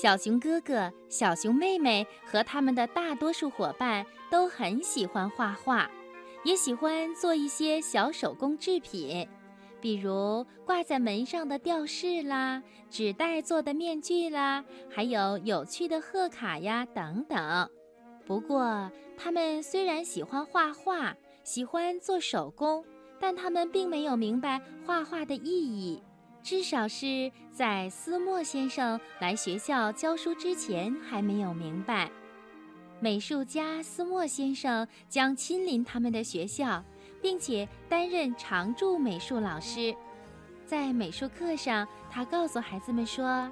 小熊哥哥、小熊妹妹和他们的大多数伙伴都很喜欢画画，也喜欢做一些小手工制品，比如挂在门上的吊饰啦、纸袋做的面具啦，还有有趣的贺卡呀等等。不过，他们虽然喜欢画画，喜欢做手工，但他们并没有明白画画的意义。至少是在斯莫先生来学校教书之前还没有明白。美术家斯莫先生将亲临他们的学校，并且担任常驻美术老师。在美术课上，他告诉孩子们说：“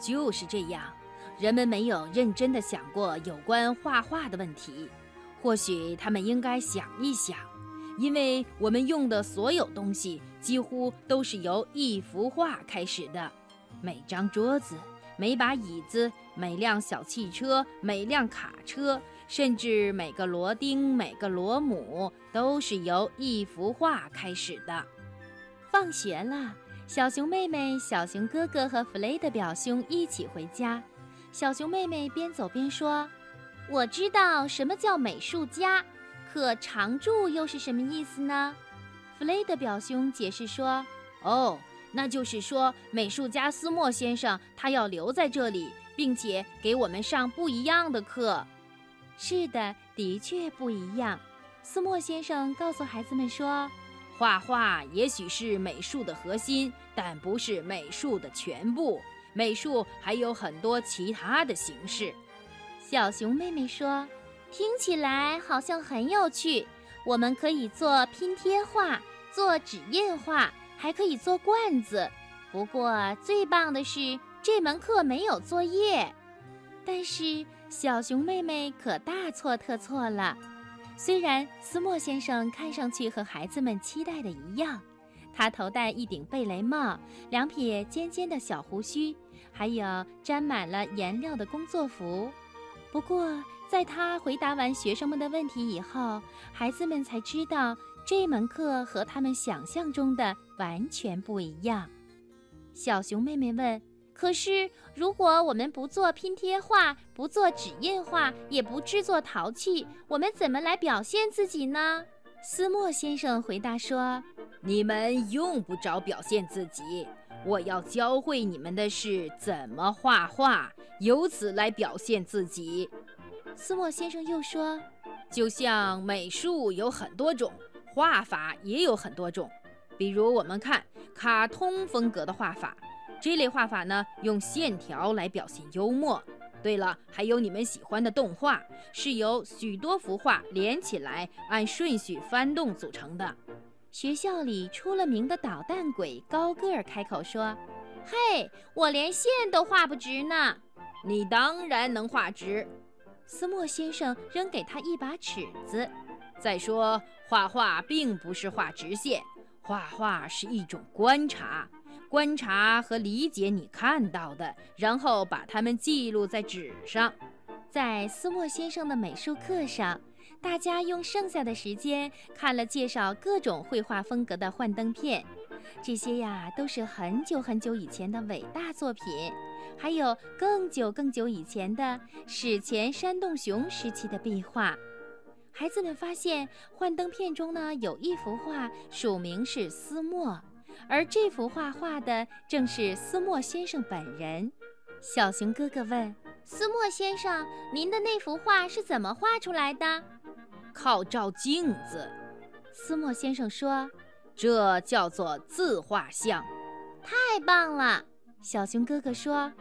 就是这样，人们没有认真的想过有关画画的问题。或许他们应该想一想。”因为我们用的所有东西几乎都是由一幅画开始的，每张桌子、每把椅子、每辆小汽车、每辆卡车，甚至每个螺钉、每个螺母，都是由一幅画开始的。放学了，小熊妹妹、小熊哥哥和弗雷德表兄一起回家。小熊妹妹边走边说：“我知道什么叫美术家。”可常驻又是什么意思呢？弗雷德表兄解释说：“哦，那就是说美术家斯莫先生他要留在这里，并且给我们上不一样的课。”是的，的确不一样。斯莫先生告诉孩子们说：“画画也许是美术的核心，但不是美术的全部。美术还有很多其他的形式。”小熊妹妹说。听起来好像很有趣。我们可以做拼贴画，做纸印画，还可以做罐子。不过最棒的是这门课没有作业。但是小熊妹妹可大错特错了。虽然斯莫先生看上去和孩子们期待的一样，他头戴一顶贝雷帽，两撇尖尖的小胡须，还有沾满了颜料的工作服。不过，在他回答完学生们的问题以后，孩子们才知道这门课和他们想象中的完全不一样。小熊妹妹问：“可是，如果我们不做拼贴画，不做纸印画，也不制作陶器，我们怎么来表现自己呢？”斯莫先生回答说：“你们用不着表现自己，我要教会你们的是怎么画画，由此来表现自己。”斯莫先生又说：“就像美术有很多种，画法也有很多种。比如，我们看卡通风格的画法，这类画法呢，用线条来表现幽默。对了，还有你们喜欢的动画，是由许多幅画连起来，按顺序翻动组成的。”学校里出了名的捣蛋鬼高个儿开口说：“嘿，我连线都画不直呢！你当然能画直。”斯莫先生扔给他一把尺子。再说，画画并不是画直线，画画是一种观察，观察和理解你看到的，然后把它们记录在纸上。在斯莫先生的美术课上，大家用剩下的时间看了介绍各种绘画风格的幻灯片。这些呀，都是很久很久以前的伟大作品，还有更久更久以前的史前山洞熊时期的壁画。孩子们发现，幻灯片中呢有一幅画署名是斯莫，而这幅画画的正是斯莫先生本人。小熊哥哥问：“斯莫先生，您的那幅画是怎么画出来的？”“靠照镜子。”斯莫先生说。这叫做自画像，太棒了！小熊哥哥说：“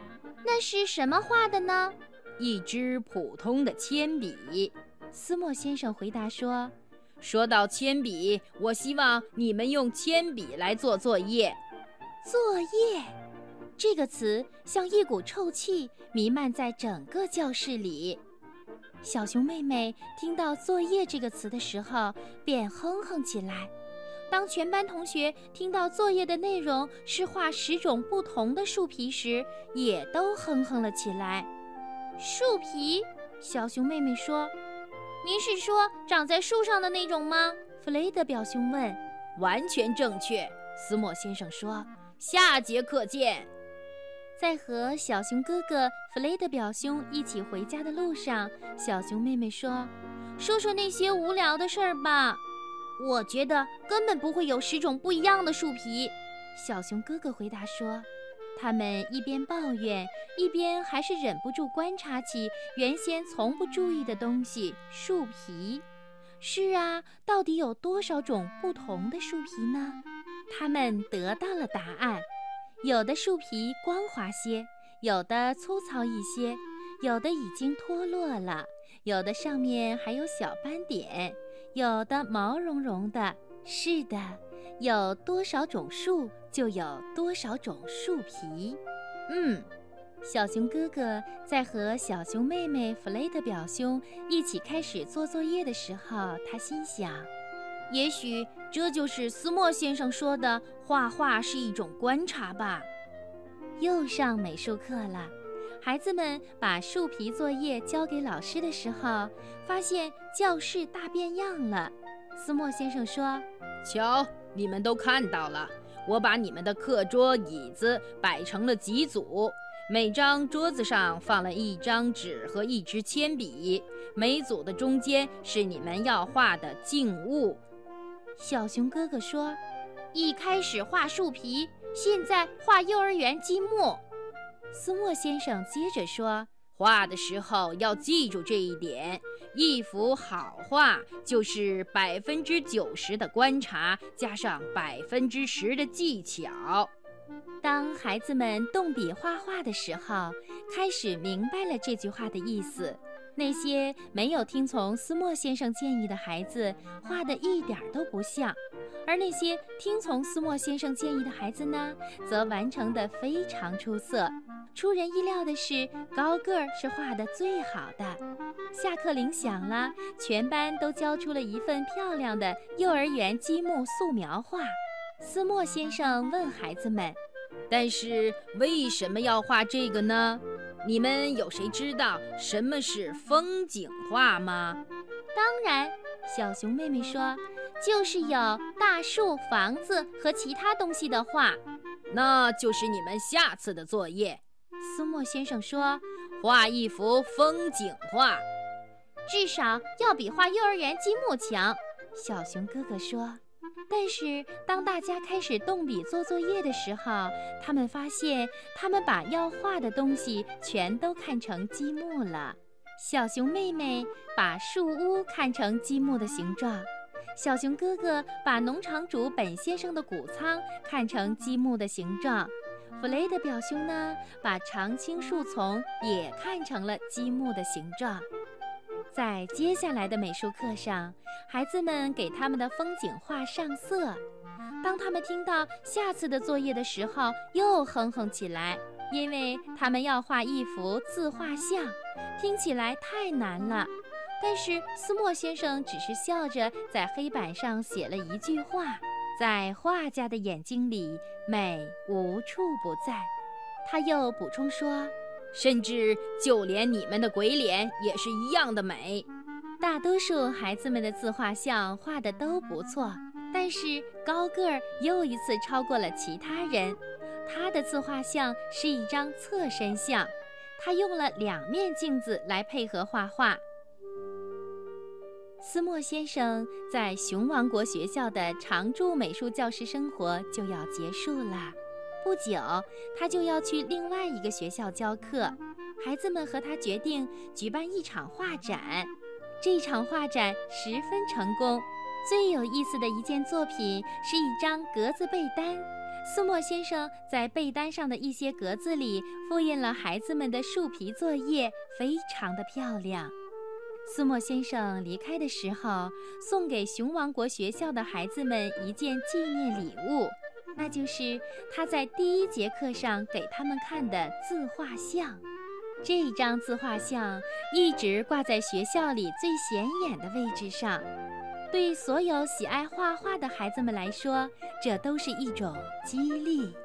那是什么画的呢？”一支普通的铅笔。斯莫先生回答说：“说到铅笔，我希望你们用铅笔来做作业。”作业这个词像一股臭气弥漫在整个教室里。小熊妹妹听到“作业”这个词的时候，便哼哼起来。当全班同学听到作业的内容是画十种不同的树皮时，也都哼哼了起来。树皮，小熊妹妹说：“您是说长在树上的那种吗？”弗雷德表兄问。“完全正确。”斯莫先生说。“下节课见。”在和小熊哥哥弗雷德表兄一起回家的路上，小熊妹妹说：“说说那些无聊的事儿吧。”我觉得根本不会有十种不一样的树皮。小熊哥哥回答说：“他们一边抱怨，一边还是忍不住观察起原先从不注意的东西——树皮。是啊，到底有多少种不同的树皮呢？”他们得到了答案。有的树皮光滑些，有的粗糙一些，有的已经脱落了，有的上面还有小斑点，有的毛茸茸的。是的，有多少种树，就有多少种树皮。嗯，小熊哥哥在和小熊妹妹弗雷德表兄一起开始做作业的时候，他心想。也许这就是斯莫先生说的画画是一种观察吧。又上美术课了，孩子们把树皮作业交给老师的时候，发现教室大变样了。斯莫先生说：“瞧，你们都看到了，我把你们的课桌、椅子摆成了几组，每张桌子上放了一张纸和一支铅笔，每组的中间是你们要画的静物。”小熊哥哥说：“一开始画树皮，现在画幼儿园积木。”斯莫先生接着说：“画的时候要记住这一点，一幅好画就是百分之九十的观察加上百分之十的技巧。”当孩子们动笔画画的时候，开始明白了这句话的意思。那些没有听从斯莫先生建议的孩子，画的一点都不像；而那些听从斯莫先生建议的孩子呢，则完成的非常出色。出人意料的是，高个儿是画的最好的。下课铃响了，全班都交出了一份漂亮的幼儿园积木素描画。斯莫先生问孩子们：“但是为什么要画这个呢？”你们有谁知道什么是风景画吗？当然，小熊妹妹说，就是有大树、房子和其他东西的画。那就是你们下次的作业。苏莫先生说，画一幅风景画，至少要比画幼儿园积木强。小熊哥哥说。但是，当大家开始动笔做作业的时候，他们发现，他们把要画的东西全都看成积木了。小熊妹妹把树屋看成积木的形状，小熊哥哥把农场主本先生的谷仓看成积木的形状，弗雷德表兄呢，把常青树丛也看成了积木的形状。在接下来的美术课上，孩子们给他们的风景画上色。当他们听到下次的作业的时候，又哼哼起来，因为他们要画一幅自画像，听起来太难了。但是斯莫先生只是笑着在黑板上写了一句话：“在画家的眼睛里，美无处不在。”他又补充说。甚至就连你们的鬼脸也是一样的美。大多数孩子们的自画像画的都不错，但是高个儿又一次超过了其他人。他的自画像是一张侧身像，他用了两面镜子来配合画画。斯莫先生在熊王国学校的常驻美术教师生活就要结束了。不久，他就要去另外一个学校教课。孩子们和他决定举办一场画展。这场画展十分成功。最有意思的一件作品是一张格子被单。斯莫先生在被单上的一些格子里复印了孩子们的树皮作业，非常的漂亮。斯莫先生离开的时候，送给熊王国学校的孩子们一件纪念礼物。那就是他在第一节课上给他们看的自画像。这张自画像一直挂在学校里最显眼的位置上。对所有喜爱画画的孩子们来说，这都是一种激励。